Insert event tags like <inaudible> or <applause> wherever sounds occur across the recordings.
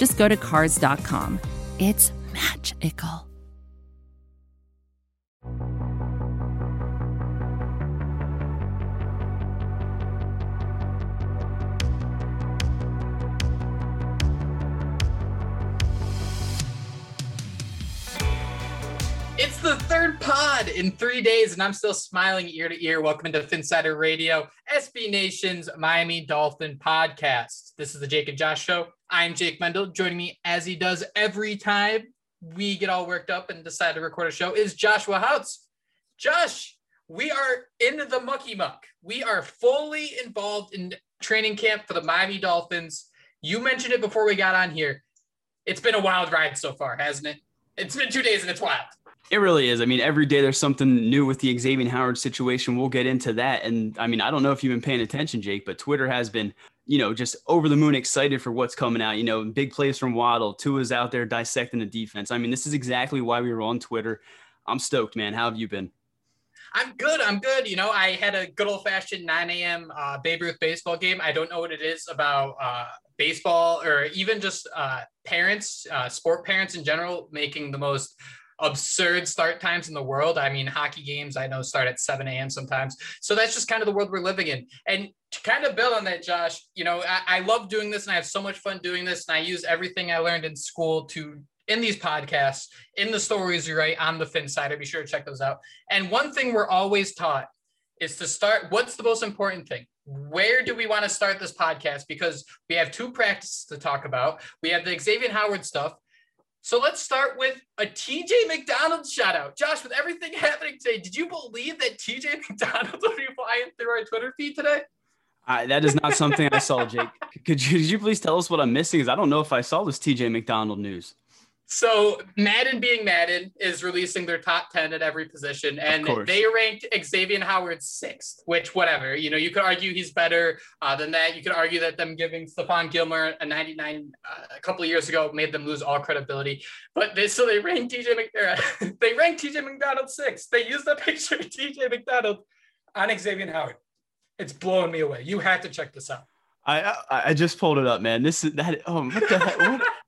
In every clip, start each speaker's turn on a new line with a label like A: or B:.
A: just go to Cars.com. It's magical.
B: It's the third pod in three days, and I'm still smiling ear to ear. Welcome into Phinsider Radio, SB Nation's Miami Dolphin podcast. This is the Jake and Josh show. I'm Jake Mendel. Joining me, as he does every time we get all worked up and decide to record a show, is Joshua Houtz. Josh, we are in the mucky muck. We are fully involved in training camp for the Miami Dolphins. You mentioned it before we got on here. It's been a wild ride so far, hasn't it? It's been two days and it's wild.
C: It really is. I mean, every day there's something new with the Xavier Howard situation. We'll get into that. And I mean, I don't know if you've been paying attention, Jake, but Twitter has been, you know, just over the moon excited for what's coming out. You know, big plays from Waddle. Tua's out there dissecting the defense. I mean, this is exactly why we were on Twitter. I'm stoked, man. How have you been?
B: I'm good. I'm good. You know, I had a good old fashioned 9 a.m. Uh, Babe Ruth baseball game. I don't know what it is about uh, baseball or even just uh, parents, uh, sport parents in general, making the most absurd start times in the world. I mean, hockey games I know start at 7 a.m. sometimes. So that's just kind of the world we're living in. And to kind of build on that, Josh, you know, I, I love doing this and I have so much fun doing this. And I use everything I learned in school to in these podcasts, in the stories you write on the Phinsider. Be sure to check those out. And one thing we're always taught is to start what's the most important thing? Where do we want to start this podcast? Because we have two practices to talk about. We have the Xavier Howard stuff, so let's start with a TJ McDonald shout out. Josh, with everything happening today, did you believe that TJ McDonald <laughs> would be flying through our Twitter feed today?
C: Uh, that is not something I saw, Jake. <laughs> Could you, could you please tell us what I'm missing? Because I don't know if I saw this TJ McDonald news.
B: So Madden being Madden is releasing their top 10 at every position and they ranked Xavier Howard sixth, which whatever, you know, you could argue he's better uh, than that. You could argue that them giving Stephon Gilmore a 99 uh, a couple of years ago made them lose all credibility. But they, so they ranked TJ Mc, <laughs> they ranked TJ McDonald sixth. They used the <laughs> picture of TJ McDonald on Xavier Howard. It's blowing me away. You have to check this out.
C: I I, I just pulled it up, man. This is that. Oh, what the heck? <laughs>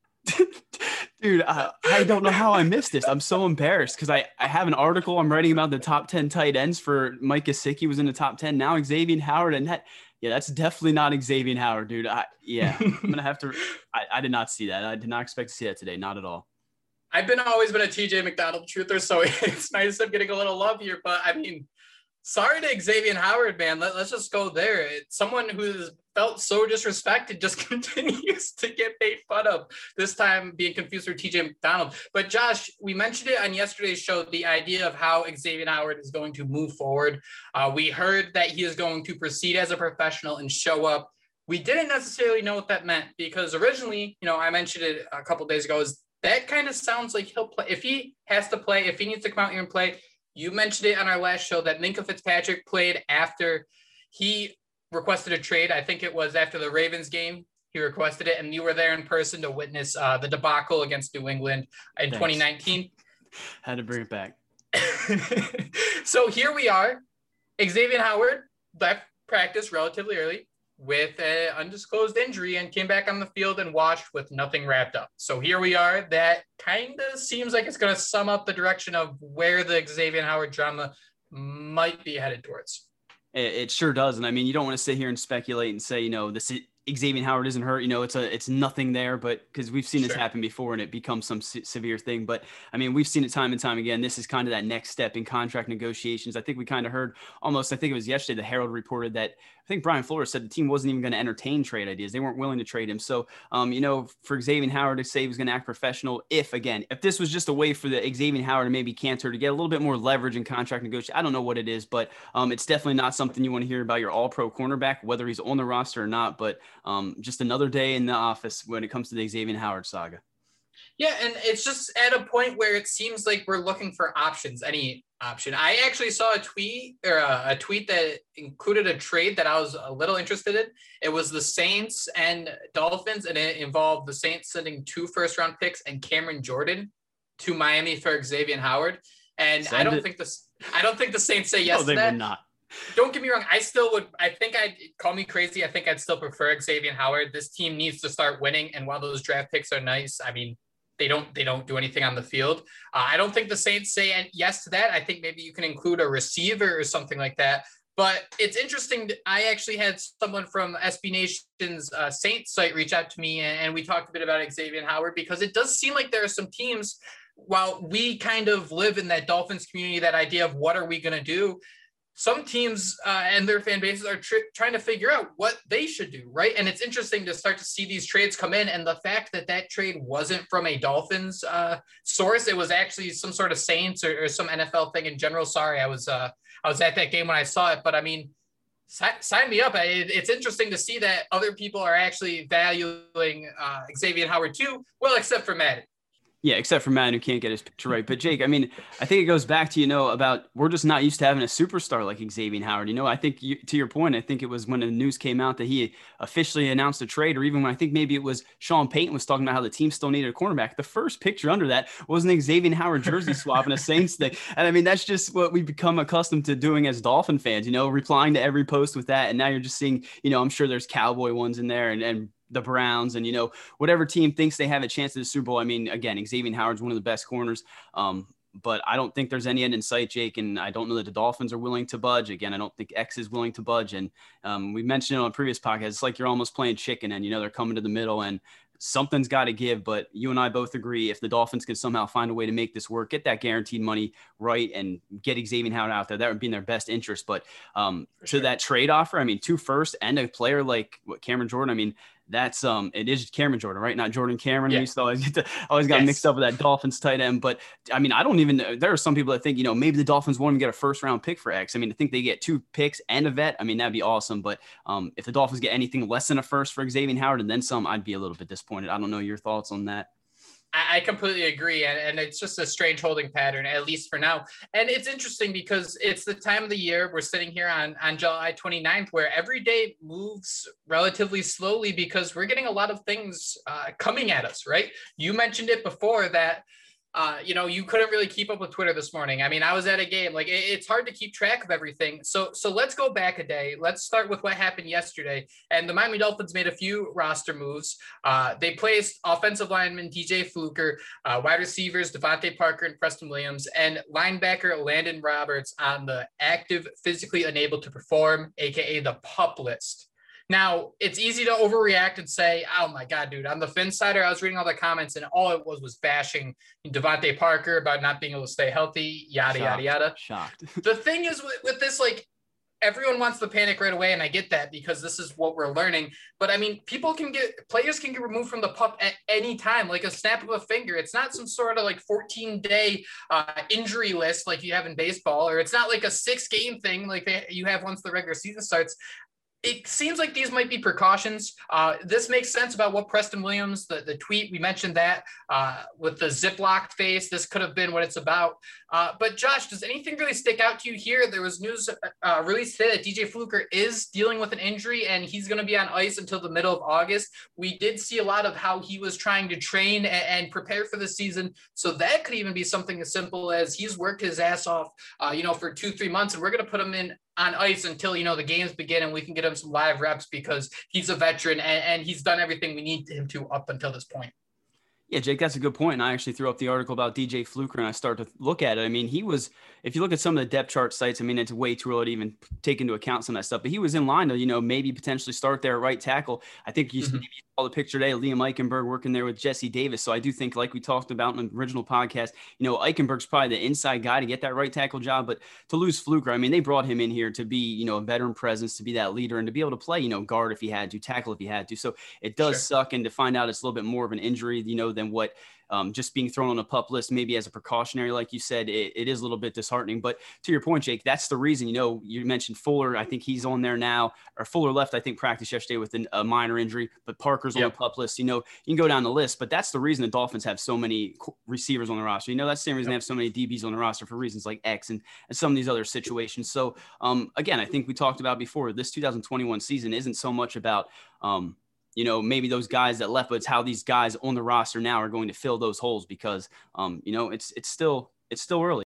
C: Dude, I, I don't know how I missed this. I'm so embarrassed because I, I have an article I'm writing about the top 10 tight ends for Mike Gesicki was in the top 10. Now Xavier Howard and that, yeah, that's definitely not Xavier Howard, dude. I, yeah, <laughs> I'm gonna have to. I, I did not see that. I did not expect to see that today. Not at all.
B: I've been always been a TJ McDonald truther, so <laughs> it's nice I'm getting a little love here. But I mean, sorry to Xavier Howard, man. Let, us just go there. Someone who's felt so disrespected just <laughs> continues to get made fun of. This time being confused for TJ McDonald. But Josh, we mentioned it on yesterday's show the idea of how Xavier Howard is going to move forward. Uh, we heard that he is going to proceed as a professional and show up. We didn't necessarily know what that meant because originally, you know, I mentioned it a couple days ago. Is that kind of sounds like he'll play if he has to play, if he needs to come out here and play you mentioned it on our last show that Minkah Fitzpatrick played after he requested a trade. I think it was after the Ravens game. He requested it, and you were there in person to witness uh, the debacle against New England in Thanks. 2019. <laughs>
C: Had to bring it back. <laughs>
B: so here we are. Xavier Howard left practice relatively early with an undisclosed injury and came back on the field and watched with nothing wrapped up. So here we are. That kind of seems like it's going to sum up the direction of where the Xavier Howard drama might be headed towards.
C: It, sure does. And I mean, you don't want to sit here and speculate and say, you know, this Xavier Howard isn't hurt. You know, it's a it's nothing there, but because we've seen sure. this happen before and it becomes some se- severe thing. But I mean, we've seen it time and time again. This is kind of that next step in contract negotiations. I think we kind of heard almost. I think it was yesterday. The Herald reported that I think Brian Flores said the team wasn't even going to entertain trade ideas. They weren't willing to trade him. So, um, you know, for Xavier Howard to say he was going to act professional, if again, if this was just a way for the Xavier Howard and maybe Cantor to get a little bit more leverage in contract negotiation, I don't know what it is, but um, it's definitely not something you want to hear about your All Pro cornerback, whether he's on the roster or not. But um, just another day in the office when it comes to the Xavier Howard saga.
B: Yeah, and it's just at a point where it seems like we're looking for options, any option. I actually saw a tweet or a, a, tweet that included a trade that I was a little interested in. It was the Saints and Dolphins, and it involved the Saints sending two first round picks and Cameron Jordan to Miami for Xavier Howard. And Send I don't it. think this I don't think the Saints say yes no, they to that. Would not. Don't get me wrong. I still would. I think I'd call me crazy. I think I'd still prefer Xavier Howard. This team needs to start winning. And while those draft picks are nice, I mean, they don't they don't do anything on the field. Uh, I don't think the Saints say yes to that. I think maybe you can include a receiver or something like that. But it's interesting. I actually had someone from SB Nation's uh, Saints site reach out to me, and we talked a bit about Xavier Howard because it does seem like there are some teams. While we kind of live in that Dolphins community, that idea of what are we going to do, some teams uh, and their fan bases are tr- trying to figure out what they should do, right? And it's interesting to start to see these trades come in. And the fact that that trade wasn't from a Dolphins uh, source, it was actually some sort of Saints or, or, some NFL thing in general. Sorry, I was uh, I was at that game when I saw it, but I mean, si- sign me up. It, it's interesting to see that other people are actually valuing uh, Xavier Howard too. Well, except for Matt.
C: Yeah, except for Matt who can't get his picture right. But Jake, I mean, I think it goes back to you know about we're just not used to having a superstar like Xavier Howard. You know, I think you, to your point, I think it was when the news came out that he officially announced a trade, or even when I think maybe it was Sean Payton was talking about how the team still needed a cornerback. The first picture under that was an Xavier Howard jersey swap and a Saints thing, and I mean that's just what we've become accustomed to doing as Dolphin fans. You know, replying to every post with that, and now you're just seeing, you know, I'm sure there's Cowboy ones in there and and the Browns and you know whatever team thinks they have a chance at the Super Bowl. I mean, again, Xavier Howard's one of the best corners. Um, but I don't think there's any end in sight, Jake. And I don't know that the Dolphins are willing to budge. Again, I don't think X is willing to budge. And um, we mentioned it on a previous podcast. It's like you're almost playing chicken, and you know they're coming to the middle, and something's got to give. But you and I both agree if the Dolphins can somehow find a way to make this work, get that guaranteed money right, and get Xavier Howard out there, that would be in their best interest. But um, to sure. that trade offer, I mean, two first and a player like what Cameron Jordan, I mean, that's um it is Cameron Jordan, right? Not Jordan Cameron. Yeah. We used to always get to, always got yes. mixed up with that Dolphins tight end. But I mean, I don't even know. There are some people that think, you know, maybe the Dolphins won't even get a first round pick for X. I mean, I think they get two picks and a vet. I mean, that'd be awesome. But um, if the Dolphins get anything less than a first for Xavier Howard and then some, I'd be a little bit disappointed. I don't know your thoughts on that.
B: I, completely agree. And, and it's just a strange holding pattern, at least for now. And it's interesting because it's the time of the year we're sitting here on, on July 29th, where every day moves relatively slowly because we're getting a lot of things uh, coming at us, right? You mentioned it before that uh, you know, you couldn't really keep up with Twitter this morning. I mean, I was at a game. Like, it, it's hard to keep track of everything. So, so let's go back a day. Let's start with what happened yesterday. And the Miami Dolphins made a few roster moves. Uh, they placed offensive lineman DJ Fluker, uh, wide receivers DeVante Parker and Preston Williams, and linebacker Elandon Roberts on the active, physically unable to perform, aka the pup list. Now, it's easy to overreact and say, oh my God, dude, on the Phinsider, I was reading all the comments and all it was was bashing DeVante Parker about not being able to stay healthy, yada, Shocked. yada, yada.
C: Shocked. <laughs>
B: the thing is with, with this, like, everyone wants to panic right away, and I get that because this is what we're learning. But I mean, people can get players can get removed from the pup at any time, like a snap of a finger. It's not some sort of like 14 day uh, injury list like you have in baseball, or it's not like a six game thing like they, you have once the regular season starts it seems like these might be precautions. Uh, this makes sense about what Preston Williams, the, the tweet, we mentioned that uh, with the Ziploc face. This could have been what it's about. Uh, but Josh, does anything really stick out to you here? There was news uh, released today that DJ Fluker is dealing with an injury and he's going to be on ice until the middle of August. We did see a lot of how he was trying to train and, and prepare for the season. So that could even be something as simple as he's worked his ass off, uh, you know, for two, three months, and we're going to put him in on ice until you know the games begin and we can get him some live reps because he's a veteran and, and he's done everything we need him to up until this point.
C: Yeah, Jake, that's a good point. And I actually threw up the article about DJ Fluker and I started to look at it. I mean, he was, if you look at some of the depth chart sites, I mean, it's way too early to even take into account some of that stuff, but he was in line to, you know, maybe potentially start there at right tackle. I think you, mm-hmm. saw the picture today, Liam Eichenberg working there with Jesse Davis. So I do think, like we talked about in the original podcast, you know, Eichenberg's probably the inside guy to get that right tackle job. But to lose Fluker, I mean, they brought him in here to be, you know, a veteran presence, to be that leader and to be able to play, you know, guard if he had to, tackle if he had to. So it does sure. suck. And to find out it's a little bit more of an injury, you know, than than what um, just being thrown on a pup list, maybe as a precautionary, like you said, it, it is a little bit disheartening. But to your point, Jake, that's the reason. You know, you mentioned Fuller. I think he's on there now. Or Fuller left, I think, practice yesterday with an, a minor injury, but Parker's yep. on the pup list. You know, you can go down the list, but that's the reason the Dolphins have so many receivers on the roster. You know, that's the same reason yep. they have so many DBs on the roster for reasons like X and, and some of these other situations. So, um, again, I think we talked about before this 2021 season isn't so much about um, you know, maybe those guys that left, but it's how these guys on the roster now are going to fill those holes because, um, you know, it's it's still it's still early.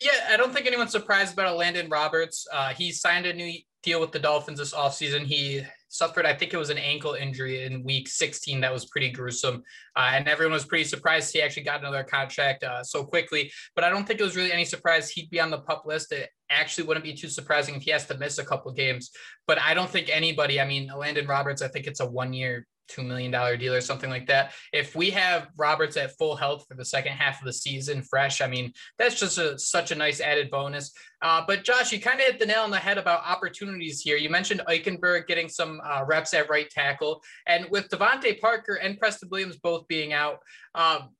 B: Yeah, I don't think anyone's surprised about Elandon Roberts. Uh, he signed a new deal with the Dolphins this offseason. He suffered, I think it was an ankle injury in week 16 that was pretty gruesome. Uh, and everyone was pretty surprised he actually got another contract uh, so quickly. But I don't think it was really any surprise he'd be on the pup list. It actually wouldn't be too surprising if he has to miss a couple games. But I don't think anybody, I mean, Elandon Roberts, I think it's a one year two million dollar deal or something like that. If we have Roberts at full health for the second half of the season, fresh, I mean that's just a, such a nice added bonus. Uh, but Josh, you kind of hit the nail on the head about opportunities here. You mentioned Eichenberg getting some uh, reps at right tackle, and with DeVante Parker and Preston Williams both being out. Um,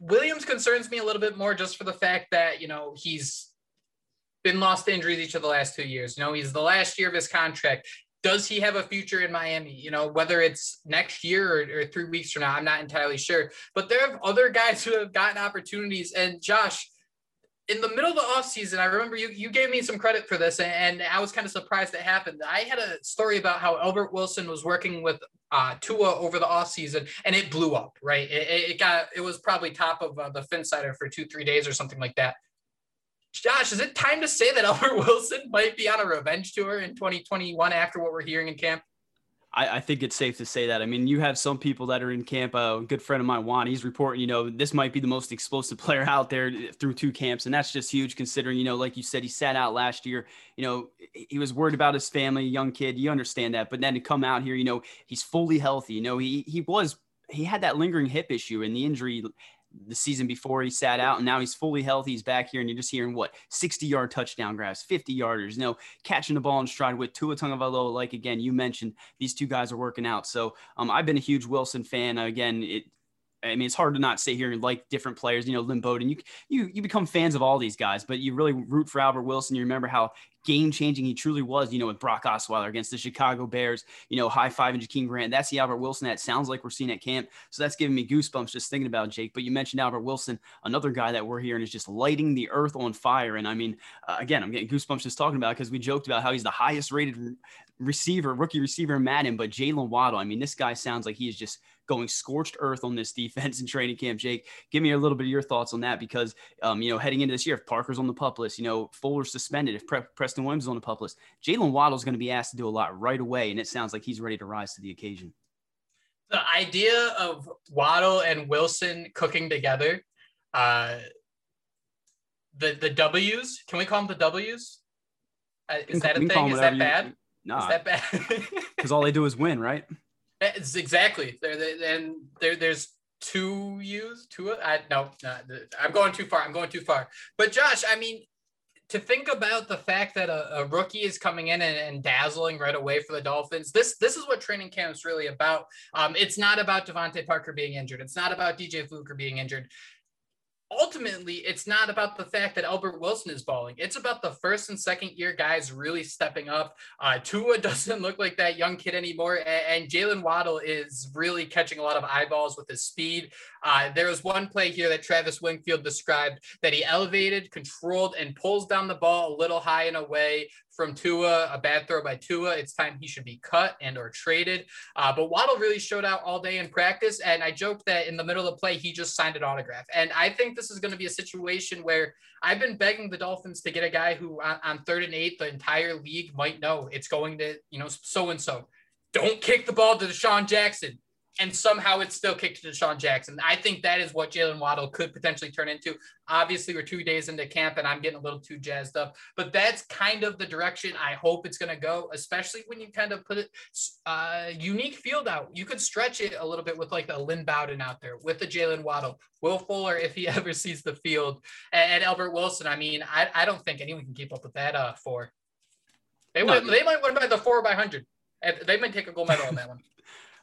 B: Williams concerns me a little bit more just for the fact that you know he's been lost to injuries each of the last two years. You know, he's the last year of his contract does he have a future in Miami? You know, whether it's next year or, or, three weeks from now, I'm not entirely sure. But there are other guys who have gotten opportunities. And Josh, in the middle of the offseason, I remember you you gave me some credit for this, and I was kind of surprised it happened. I had a story about how Albert Wilson was working with uh, Tua over the offseason, and it blew up, right? It, it got it was probably top of uh, the Phinsider for two, three days or something like that. Josh, is it time to say that <laughs> Albert Wilson might be on a revenge tour in 2021 after what we're hearing in camp?
C: I, I, think it's safe to say that. I mean, you have some people that are in camp. A good friend of mine, Juan, he's reporting, you know, this might be the most explosive <laughs> player out there through two camps. And that's just huge considering, you know, like you said, he sat out last year. You know, he was worried about his family, young kid. You understand that. But then to come out here, you know, he's fully healthy. You know, he, he was, he had that lingering hip issue and the injury the season before he sat out and now he's fully healthy. He's back here and you're just hearing what 60 yard touchdown grabs, 50 yarders, you know, catching the ball in stride with Tua Tagovailoa. Like again, you mentioned these two guys are working out. So um, I've been a huge Wilson fan. Again, it, I mean, it's hard to not sit here and like different players, you know, Lynn Bowden. You you you become fans of all these guys, but you really root for Albert Wilson. You remember how game changing he truly was, you know, with Brock Osweiler against the Chicago Bears, you know, high five and Jakeem Grant. That's the Albert Wilson that sounds like we're seeing at camp. So that's giving me goosebumps just thinking about Jake. But you mentioned Albert Wilson, another guy that we're hearing is just lighting the earth on fire. And I mean, uh, again, I'm getting goosebumps just talking about because we joked about how he's the highest rated receiver, rookie receiver Madden. But Jaylen Waddle, I mean, this guy sounds like he is just going scorched earth on this <laughs> defense in training camp. Jake, give me a little bit of your thoughts on that because, um, you know, heading into this year, if Parker's on the pup list, you know, Fuller's suspended, if Pre- Preston Williams is on the pup list, Jaylen Waddle is going to be asked to do a lot right away. And it sounds like he's ready to rise to the occasion.
B: The idea of Waddle and Wilson cooking together, uh, the the W's, can we call them the W's? Uh, is that a thing? Is that bad? You,
C: nah, that bad? <laughs> Because all they do is win, right?
B: It's exactly. There, and there, there's two U's, two. I no, no, I'm going too far. I'm going too far. But Josh, I mean, to think about the fact that a, a rookie is coming in and, and, dazzling right away for the Dolphins, this this is what training camp is really about. Um, it's not about DeVante Parker being injured. It's not about DJ Fluker being injured ultimately, it's not about the fact that Albert Wilson is balling. It's about the first and second year guys really stepping up. Uh, Tua <laughs> doesn't look like that young kid anymore, and, and Jaylen Waddle is really catching a lot of eyeballs with his speed. Uh, there was one play here that Travis Wingfield described that he elevated, controlled, and pulls down the ball a little high and away from Tua, a bad throw by Tua. It's time he should be cut and or traded. Uh, but Waddle really showed out all day in practice, and I joked that in the middle of the play he just signed an autograph. And I think this is going to be a situation where I've been begging the Dolphins to get a guy who on, on third and eight the entire league might know it's going to you know so and so. Don't kick the ball to DeSean Jackson and somehow it's still kicked to DeSean Jackson. I think that is what Jaylen Waddle could potentially turn into. Obviously, we're two days into camp and I'm getting a little too jazzed up, but that's kind of the direction I hope it's going to go, especially when you kind of put it uh, unique field out. You could stretch it a little bit with like the Lynn Bowden out there with the Jaylen Waddle, Will Fuller, if he <laughs> ever sees the field, and, Albert Wilson. I mean, I, I don't think anyone can keep up with that uh, four. They, no. they might win by the four by 100. They might take a gold medal on that one. <laughs>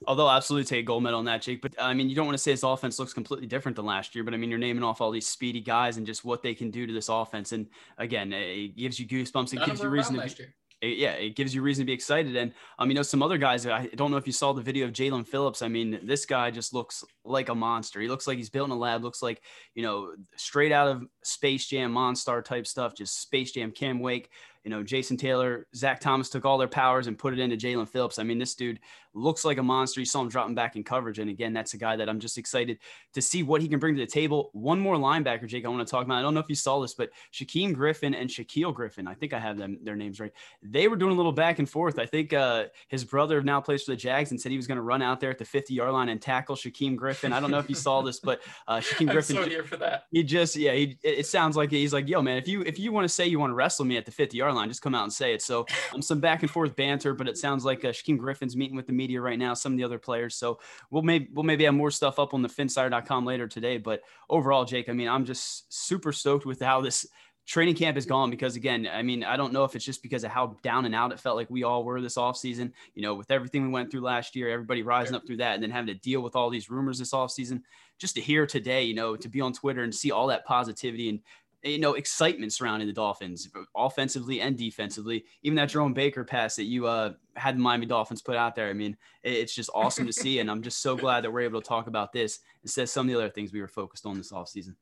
C: although absolutely take a gold medal on that, Jake. But I mean, you don't want to say his offense looks completely different than last year, but I mean, you're naming off all these speedy guys and just what they can do to this offense. And again, it gives you goosebumps. It gives you reason to. Be, it, yeah, it gives you reason to be excited. And um, you know, some other guys. I don't know if you saw the video of Jaelan Phillips. I mean, this guy just looks like a monster. He looks like he's built in a lab. Looks like you know, straight out of Space Jam, Monstar type stuff. Just Space Jam, Cam Wake you know, Jason Taylor, Zach Thomas took all their powers and put it into Jaelan Phillips. I mean, this dude looks like a monster. You saw him dropping back in coverage. And again, that's a guy that I'm just excited to see what he can bring to the table. One more linebacker, Jake, I want to talk about. I don't know if you saw this, but Shaquem Griffin and Shaquill Griffin, I think I have them their names right. They were doing a little back and forth. I think uh, his brother now plays for the Jags and said he was going to run out there at the 50 yard line and tackle Shaquem Griffin. I don't know if you saw this, but uh, <laughs> Shaquem Griffin.
B: I'm so here for that.
C: He just, yeah, he, it sounds like he's like, yo, man, if you if you want to say you want to wrestle me at the 50 yard line, just come out and say it. So um, some back and forth banter, but it sounds like uh, Shaquem Griffin's meeting with the media right now. Some of the other players. So we'll maybe we'll maybe have more stuff up on the Phinsider.com later today. But overall, Jake, I mean, I'm just super stoked with how this training camp is gone because again, I mean, I don't know if it's just because of how down and out it felt like we all were this offseason, you know, with everything we went through last year, everybody rising up through that and then having to deal with all these rumors this offseason. Just to hear today, you know, to be on Twitter and see all that positivity and you know, excitement surrounding the Dolphins, offensively and defensively. Even that Jerome Baker pass that you uh, had the Miami Dolphins put out there. I mean, it's just awesome to see. And I'm just so glad that we're able to talk about this instead of some of the other things we were focused on this offseason.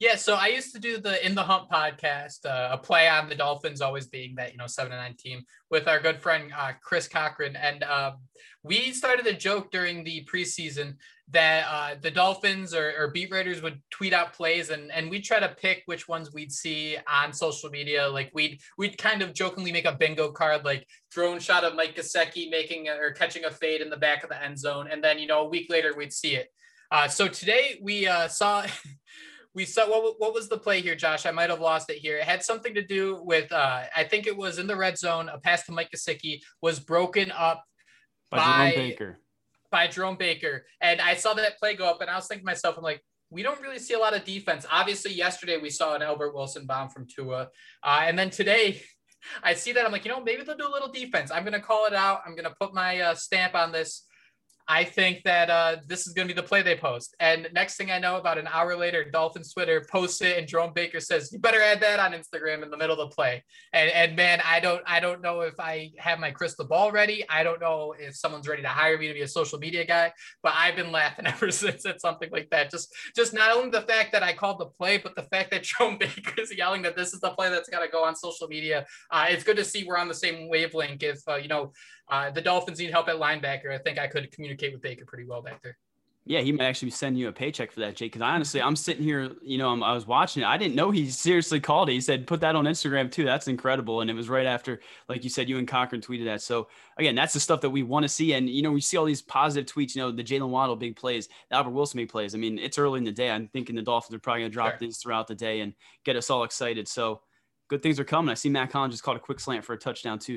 B: Yeah, so I used to do the In the Hump podcast, uh, a play on the Dolphins always being that, you know, seven and nine team with our good friend uh, Chris Cochran. And um, we started a joke during the preseason that uh, the Dolphins or, or, beat writers would tweet out plays and, and we'd try to pick which ones we'd see on social media. Like we'd, we'd kind of jokingly make a bingo card, like drone shot of Mike Gesicki making a, or catching a fade in the back of the end zone. And then, you know, a week later we'd see it. Uh, so today we uh, saw <laughs> we saw what, what was the play here, Josh? I might have lost it here. It had something to do with uh, I think it was in the red zone. A pass to Mike Gesicki was broken up
C: by, by Jerome Baker.
B: By Jerome Baker, and I saw that play go up, and I was thinking to myself, I'm like, we don't really see a lot of defense. Obviously, yesterday we saw an Albert Wilson bomb from Tua, uh, and then today. <laughs> I see that I'm like, you know, maybe they'll do a little defense. I'm gonna call it out. I'm gonna put my uh, stamp on this. I think that uh, this is going to be the play they post. And next thing I know, about an hour later, Dolphins Twitter posts it, and Jerome Baker says, "You better add that on Instagram in the middle of the play." And and man, I don't I don't know if I have my crystal ball ready. I don't know if someone's ready to hire me to be a social media guy. But I've been laughing <laughs> ever since at something like that. Just just not only the fact that I called the play, but the fact that <laughs> Jerome Baker is yelling that this is the play that's got to go on social media. Uh, it's good to see we're on the same wavelength. If uh, you know uh, the Dolphins need help at linebacker. I think I could communicate with Baker pretty well back there.
C: Yeah, he might actually be sending you a paycheck for that, Jake. Because honestly, I'm sitting here, you know, I'm, i was watching it. I didn't know he seriously called it. He said, "Put that on Instagram too." That's incredible, and it was right after, like you said, you and Cochran tweeted that. So again, that's the stuff that we want to see. And you know, we see all these positive tweets. You know, the Jaylen Waddle big plays, the Albert Wilson big plays. I mean, it's early in the day. I'm thinking the Dolphins are probably going to drop sure. these throughout the day and get us all excited. So good things are coming. I see Mack Hollins just caught a quick slant for a touchdown too.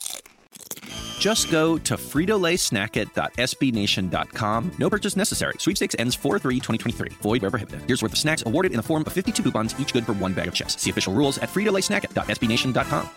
D: Just go to fritolaysnackit.sbnation.com. No purchase necessary. Sweepstakes ends 4-3-2023. Void where prohibited. Here's worth of snacks awarded in the form of 52 coupons, each good for one bag of chips. See official rules at fritolaysnackit.sbnation.com.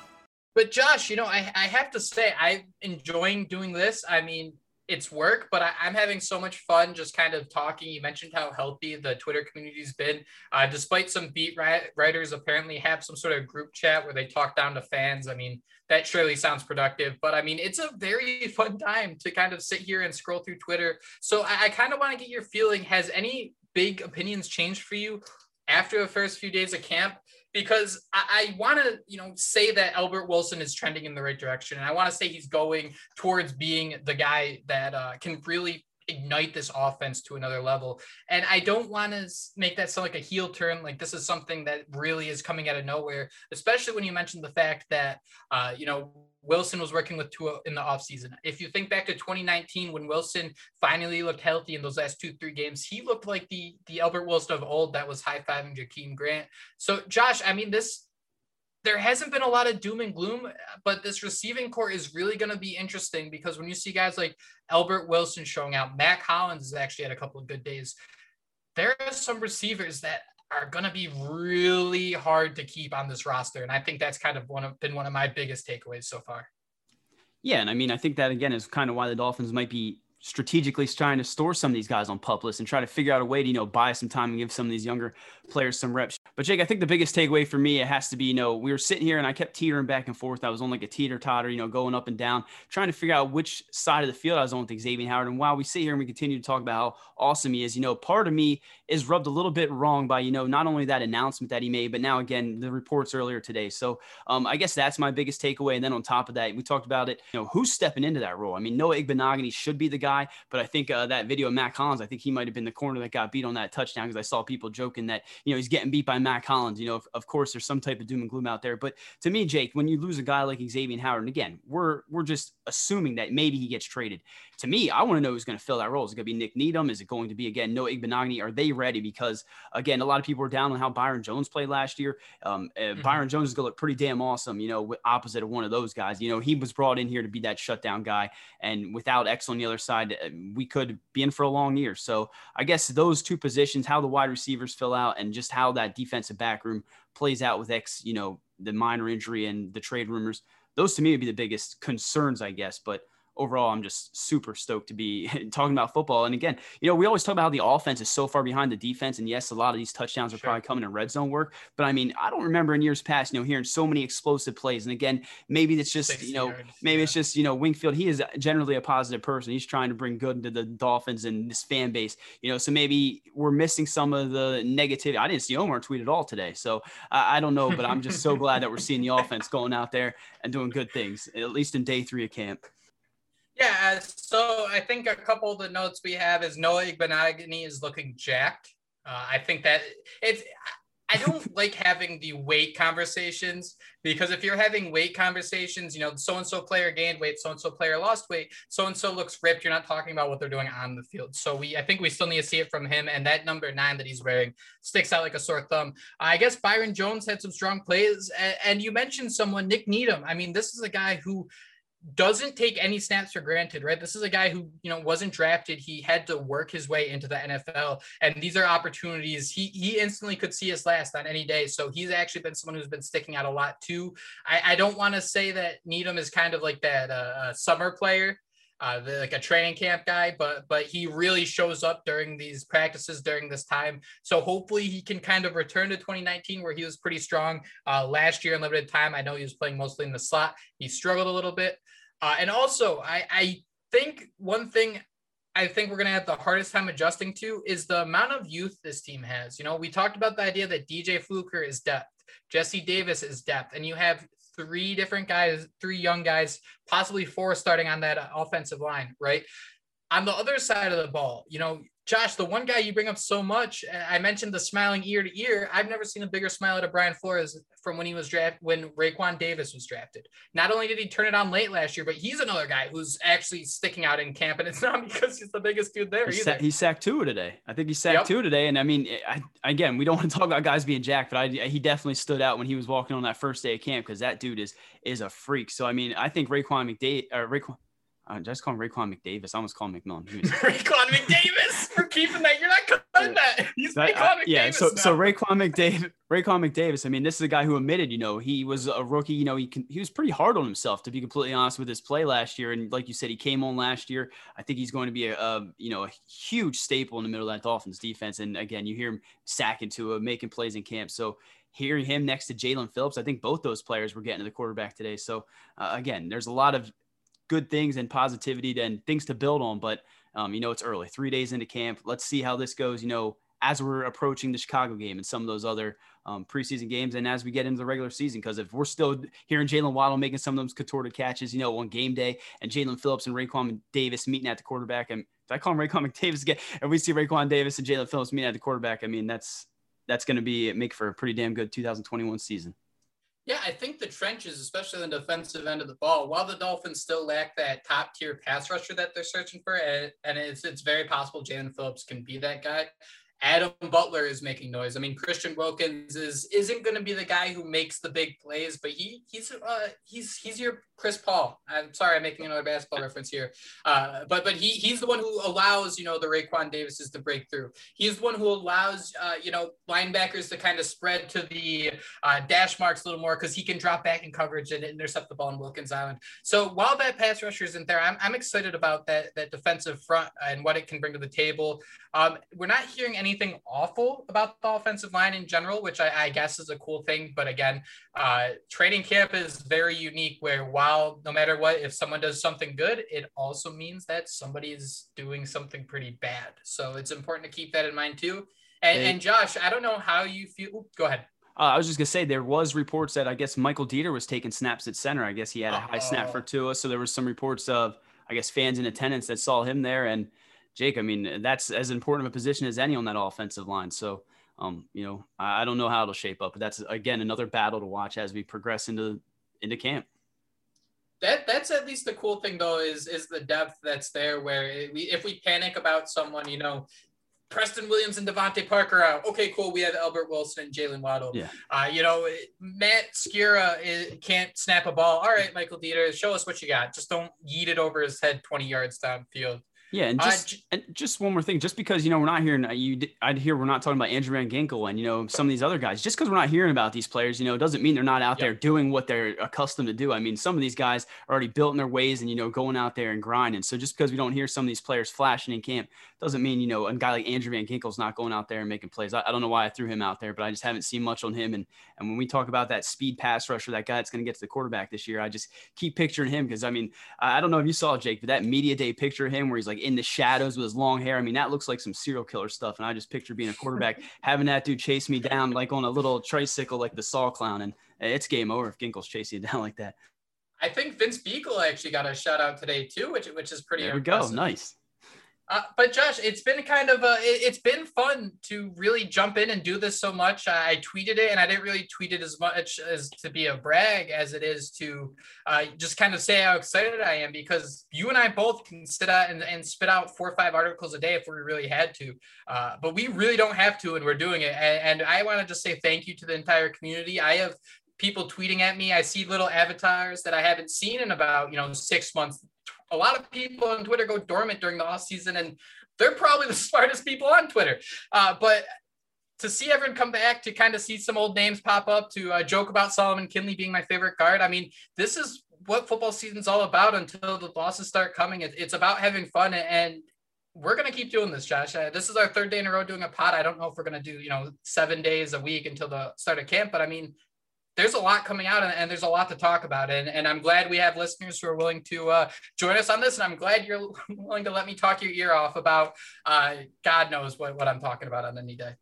B: But Josh, you know, I, I have to say, I'm enjoying doing this. I mean, it's work, but I, am having so much fun just kind of talking. You mentioned how healthy the Twitter community's been, uh, despite some beat writers apparently have some sort of group chat where they talk down to fans. I mean, that surely sounds productive, but I mean, it's a very <laughs> fun time to kind of sit here and scroll through Twitter. So I, I kind of want to get your feeling. Has any big opinions changed for you after the first few days of camp? because I, I want to, you know, say that Albert Wilson is trending in the right direction, and I want to say he's going towards being the guy that uh, can really ignite this offense to another level. And I don't want to make that sound like a heel turn. Like this is something that really is coming out of nowhere, especially when you mentioned the fact that, uh, you know, Wilson was working with Tua in the offseason. If you think back to 2019 when Wilson finally looked healthy in those last two, three games, he looked like the the Albert Wilson of old that was high-fiving Jakeem Grant. So Josh, I mean, this there hasn't been a lot of doom and gloom, but this receiving core is really going to be interesting because when you see guys like Albert Wilson showing out, Mack Hollins has actually had a couple of good days. There are some receivers that are going to be really hard to keep on this roster. And I think that's kind of one of been one of my biggest takeaways so far.
C: Yeah. And I mean, I think that again is kind of why the Dolphins might be strategically trying to store some of these guys on pup lists and try to figure out a way to, you know, buy some time and give some of these younger players some reps. But Jake, I think the biggest takeaway for me, it has to be, you know, we were sitting here and I kept teetering back and forth. I was on like a teeter totter, you know, going up and down, trying to figure out which side of the field I was on with Xavier Howard. And while we sit here and we continue to talk about how awesome he is, you know, part of me is rubbed a little bit wrong by, you know, not only that announcement that he made, but now again, the reports earlier today. So um, I guess that's my biggest takeaway. And then on top of that, we talked about it, you know, who's stepping into that role? I mean, Noah Igbinoghene should be the guy, but I think uh, that video of Mack Hollins, I think he might have been the corner that got beat on that touchdown because I saw people joking that, you know, he's getting beat by Mack Hollins. You know, of, of, course, there's some type of doom and gloom out there. But to me, Jake, when you lose a guy like Xavier Howard, and again, we're we're just assuming that maybe he gets traded. To me, I want to know who's going to fill that role. Is it going to be Nick Needham? Is it going to be again Noah Igbinoghene? Are they ready? Because again, a lot of people were down on how Byron Jones played last year. Um, mm-hmm. Byron Jones is going to look pretty damn awesome. You know, opposite of one of those guys. You know, he was brought in here to be that shutdown guy, and without X on the other side, uh, we could be in for a long year. So I guess those two positions, how the wide receivers fill out, and just how that defensive back room plays out with X, you know, the minor injury and the trade rumors. Those to me would be the biggest concerns, I guess. But overall, I'm just super stoked to be <laughs> talking about football. And again, you know, we always talk about how the offense is so far behind the defense. And yes, a lot of these touchdowns are sure. probably coming in red zone work. But I mean, I don't remember in years past, you know, hearing so many explosive plays. And again, maybe it's just, you know, maybe yeah. it's just, you know, Wingfield, he is generally a positive person. He's trying to bring good into the Dolphins and this fan base, you know, so maybe we're missing some of the negativity. I didn't see Omar tweet at all today. So I, I don't know, but I'm just so <laughs> glad that we're seeing the offense going out there and doing good things, at least in day three of camp.
B: Yeah, so I think a couple of the notes we have is Noah Igbinoghene is looking jacked. Uh, I think that it's. I don't <laughs> like having the weight conversations because if you're having weight conversations, you know, so and so player gained weight, so and so player lost weight, so and so looks ripped. You're not talking about what they're doing on the field. So we, I think we still need to see it from him. And that number nine that he's wearing sticks out like a sore thumb. I guess Byron Jones had some strong plays, and you mentioned someone, Nick Needham. I mean, this is a guy who doesn't take any snaps for granted, right? This is a guy who, you know, wasn't drafted. He had to work his way into the NFL. And these are opportunities. He he instantly could see his last on any day. So he's actually been someone who's been sticking out a lot too. I, I don't want to say that Needham is kind of like that uh, summer player. Uh, the, like a training camp guy, but but he really shows up during these practices during this time. So hopefully he can kind of return to 2019 where he was pretty strong uh, last year in limited time. I know he was playing mostly in the slot. He struggled a little bit, uh, and also, I, I think one thing I think we're going to have the hardest time adjusting to is the amount of youth this team has. You know, we talked about the idea that DJ Fluker is depth, Jesse Davis is depth, and you have three different guys, three young guys, possibly four starting on that offensive line, right? On the other side of the ball, you know, Josh, the one guy you bring up so much, I mentioned the smiling ear to ear. I've never seen a bigger smile out of Brian Flores from when he was drafted, when Raekwon Davis was drafted. Not only did he turn it on late last year, but he's another guy who's actually sticking out in camp, and it's <laughs> not because he's the biggest dude there
C: he
B: either.
C: Sa- he sacked two today. I think he sacked yep. two today, and I mean, I, again, we don't <laughs> want to talk about guys being jacked, but I, he definitely stood out when he was walking on that first day of camp because that dude is is a freak. So I mean, I think Raekwon McDade, uh, Raekwon I just call him Raekwon McDavis. I almost call him McMillan. <laughs>
B: Raekwon McDavis for keeping that. You're not cutting that. He's Raekwon uh, McDavis.
C: Yeah. So
B: now.
C: so Raekwon McDavis. Raekwon McDavis. I mean, this is a guy who admitted, you know, he was a rookie. You know, he can, he was pretty hard on himself to be completely honest with his play last year. And like you said, he came on last year. I think he's going to be a, a you know a huge staple in the middle of that Dolphins defense. And again, you hear him sacking to him, making plays in camp. So hearing him next to Jaelan Phillips, I think both those players were getting to the quarterback today. So uh, again, there's a lot of good things and positivity and things to build on. But um, you know, it's early, three days into camp. Let's see how this goes. You know, as we're approaching the Chicago game and some of those other um, preseason games, and as we get into the regular season, because if we're still hearing Jaylen Waddle making some of those contorted catches, you know, on game day, and Jaelan Phillips and Raekwon Davis meeting at the quarterback, and if I call him Raekwon McDavis again, <laughs> and we see Raekwon Davis and Jaelan Phillips meeting at the quarterback, I mean, that's that's going to be make for a pretty damn good 2021 season.
B: Yeah, I think the trenches, especially the defensive end of the ball, while the Dolphins still lack that top tier pass rusher that they're searching for, eh, and, it's it's very possible Jaelan Phillips can be that guy. Adam Butler is making noise. I mean, Christian Wilkins is isn't going to be the guy who makes the big plays, but he he's uh, he's he's your Chris Paul. I'm sorry, I'm making another basketball reference here, uh, but but he he's the one who allows you know the Raekwon Davises to break through. He's the one who allows uh, you know linebackers to kind of spread to the uh, dash marks a little more because he can drop back in coverage and intercept the ball in Wilkins Island. So while that pass rusher isn't there, I'm I'm excited about that that defensive front and what it can bring to the table. Um, we're not hearing anything awful about the offensive line in general, which I, I guess is a cool thing. But again, uh, training camp is very unique where while no matter what, if someone does something good, it also means that somebody is doing something pretty bad. So it's important to keep that in mind too. And, and Josh, I don't know how you feel. go ahead.
C: Uh, I was just gonna say there was reports that I guess Michael Deiter was taking snaps at center. I guess he had a high snap for Tua, so there was some reports of I guess fans in attendance that saw him there. And Jake, I mean, that's as important of a position as any on that offensive line. So, um, you know, I don't know how it'll shape up, but that's again another battle to watch as we progress into into camp.
B: That that's at least the cool thing though is is the depth that's there. Where we if we panic about someone, you know, Preston Williams and DeVante Parker out. Okay, cool. We have Albert Wilson and Jaylen Waddle.
C: Yeah.
B: Uh, you know, Matt Skura is, can't snap a ball. All right, Michael Deiter, show us what you got. Just don't yeet it over his head 20 yards downfield.
C: Yeah, and just uh, and just one more thing, just because you know we're not hearing you, I'd hear we're not talking about Andrew Van Ginkel and you know some of these other guys. Just because we're not hearing about these players, you know, doesn't mean they're not out yep. there doing what they're accustomed to do. I mean, some of these guys are already built in their ways and you know going out there and grinding. So just because we don't hear some of these players flashing in camp doesn't mean you know a guy like Andrew Van Ginkel's not going out there and making plays. I, I don't know why I threw him out there, but I just haven't seen much on him. And and when we talk about that speed pass rusher, that guy that's going to get to the quarterback this year, I just keep picturing him because I mean I don't know if you saw Jake, but that media day picture of him where he's like in the shadows with his long hair. I mean, that looks like some serial killer stuff. And I just picture being a quarterback, <laughs> having that dude chase me down like on a little tricycle, like the Saw clown. And it's game over if Ginkel's chasing you down like that.
B: I think Vince Biegel actually got a shout out today too, which which is pretty.
C: There
B: impressive.
C: we go. Nice.
B: Uh, but Josh, it's been kind of a, it, has been fun to really jump in and do this so much. I, I, tweeted it, and I didn't really tweet it as much as to be a brag as it is to uh, just kind of say how excited I am because you and I both can sit out and, and spit out four or five articles a day if we really had to, uh, but we really don't have to, and we're doing it. And, and I want to just say thank you to the entire community. I have people tweeting at me. I see little avatars that I haven't seen in about you know six months a lot of people on Twitter go dormant during the off season, and they're probably the <laughs> smartest people on Twitter. Uh, but to see everyone come back, to kind of see some old names pop up, to uh, joke about Solomon Kindley being my favorite guard. I mean, this is what football season's all about until the losses start coming. It's about having fun, and we're gonna keep doing this, Josh. Uh, this is our third day in a row doing a pod. I don't know if we're gonna do, you know, seven days a week until the start of camp, but I mean, there's a lot coming out and, and, there's a lot to talk about. And, and I'm glad we have listeners who are willing to uh, join us on this. And I'm glad you're <laughs> willing to let me talk your ear off about uh, God knows what, what I'm talking about on any day.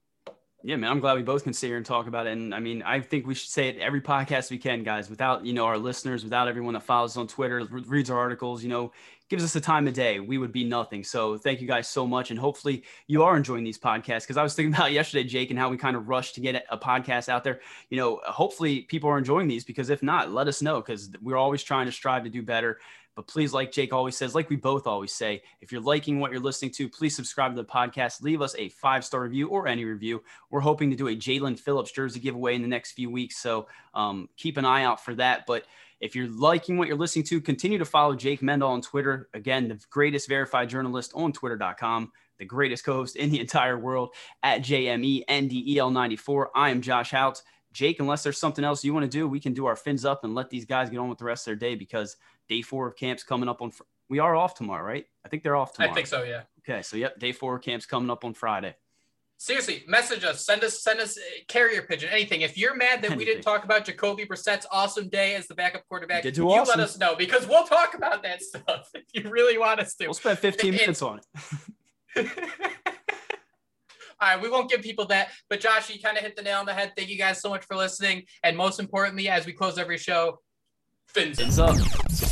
C: Yeah, man, I'm glad we both can sit here and talk about it. And I mean, I think we should say it every podcast we can, guys. Without you know our listeners, without everyone that follows on Twitter, reads our articles, you know, gives us the time of day, we would be nothing. So thank you guys so much, and hopefully you are enjoying these podcasts. Because I was thinking <laughs> about yesterday, Jake, and how we kind of rushed to get a podcast out there. You know, hopefully people are enjoying these. Because if not, let us know. Because we're always trying to strive to do better But please, like Jake always says, like we both always say, if you're liking what you're listening to, please subscribe to the podcast. Leave us a five star review or any review. We're hoping to do a Jaelan Phillips jersey giveaway in the next few weeks. So um, keep an eye out for that. But if you're liking what you're listening to, continue to follow Jake Mendel on Twitter. Again, the greatest verified journalist on twitter.com, the greatest co host in the entire world at JMENDEL94. I am Josh Hout. Jake, unless there's something else you want to do, we can do our fins up and let these guys get on with the rest of their day because day four of camp's coming up on. Fr- we are off tomorrow, right? I think they're off tomorrow.
B: I think so. Yeah.
C: Okay, so yep, day four of camp's coming up on Friday.
B: Seriously, message us, send us, send us uh, carrier pigeon, anything. If you're mad that anything. we didn't talk about Jacoby Brissett's awesome day as the backup quarterback, you awesome. let us know because we'll talk about that stuff <laughs> if you really want us to.
C: We'll spend 15 minutes on it. <laughs>
B: All right, we won't give people that, but Josh, you kind of hit the nail on the head. Thank you guys so much for listening, and most importantly, as we close every show, fins, fins up.